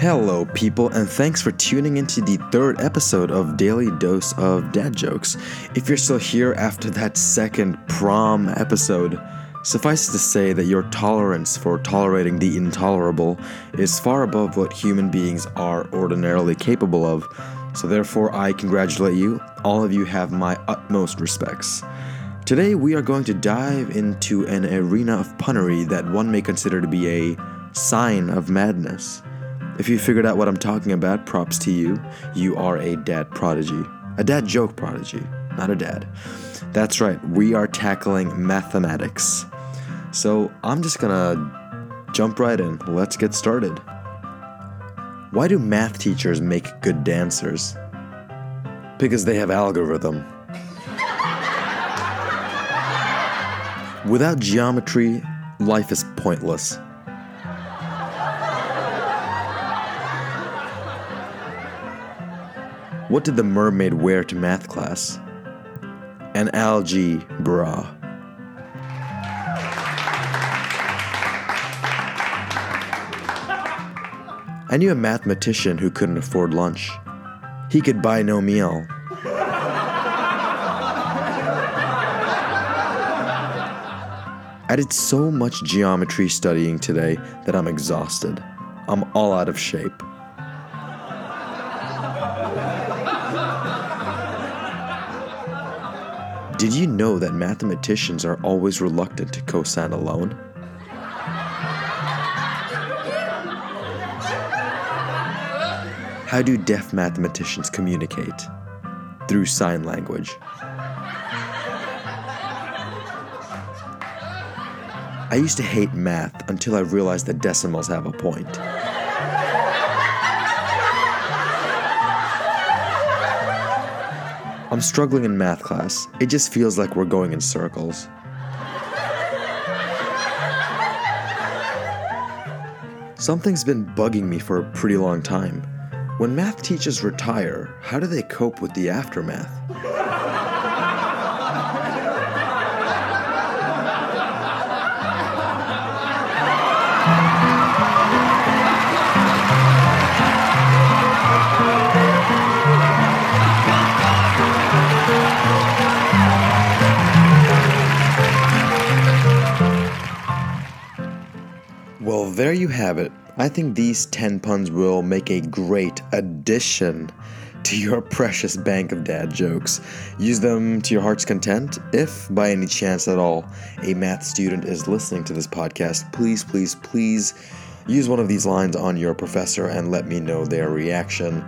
Hello, people, and thanks for tuning into the third episode of Daily Dose of Dad Jokes. If you're still here after that second prom episode, suffice it to say that your tolerance for tolerating the intolerable is far above what human beings are ordinarily capable of. So, therefore, I congratulate you. All of you have my utmost respects. Today, we are going to dive into an arena of punnery that one may consider to be a sign of madness. If you figured out what I'm talking about, props to you. You are a dad prodigy. A dad joke prodigy, not a dad. That's right, we are tackling mathematics. So I'm just gonna jump right in. Let's get started. Why do math teachers make good dancers? Because they have algorithm. Without geometry, life is pointless. What did the mermaid wear to math class? An algae bra. I knew a mathematician who couldn't afford lunch. He could buy no meal. I did so much geometry studying today that I'm exhausted. I'm all out of shape. Did you know that mathematicians are always reluctant to cosign a loan? How do deaf mathematicians communicate? Through sign language. I used to hate math until I realized that decimals have a point. I'm struggling in math class. It just feels like we're going in circles. Something's been bugging me for a pretty long time. When math teachers retire, how do they cope with the aftermath? Well, there you have it. I think these 10 puns will make a great addition to your precious bank of dad jokes. Use them to your heart's content. If, by any chance at all, a math student is listening to this podcast, please, please, please use one of these lines on your professor and let me know their reaction.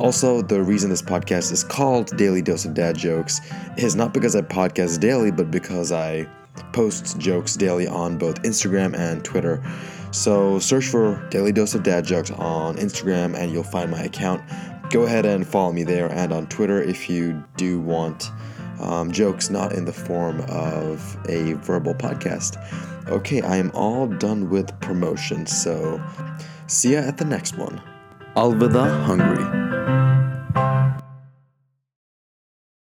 Also, the reason this podcast is called Daily Dose of Dad Jokes is not because I podcast daily, but because I post jokes daily on both Instagram and Twitter. So search for Daily Dose of Dad Jokes on Instagram and you'll find my account. Go ahead and follow me there and on Twitter if you do want um, jokes not in the form of a verbal podcast. Okay, I am all done with promotion, so see ya at the next one. Alvida Hungry.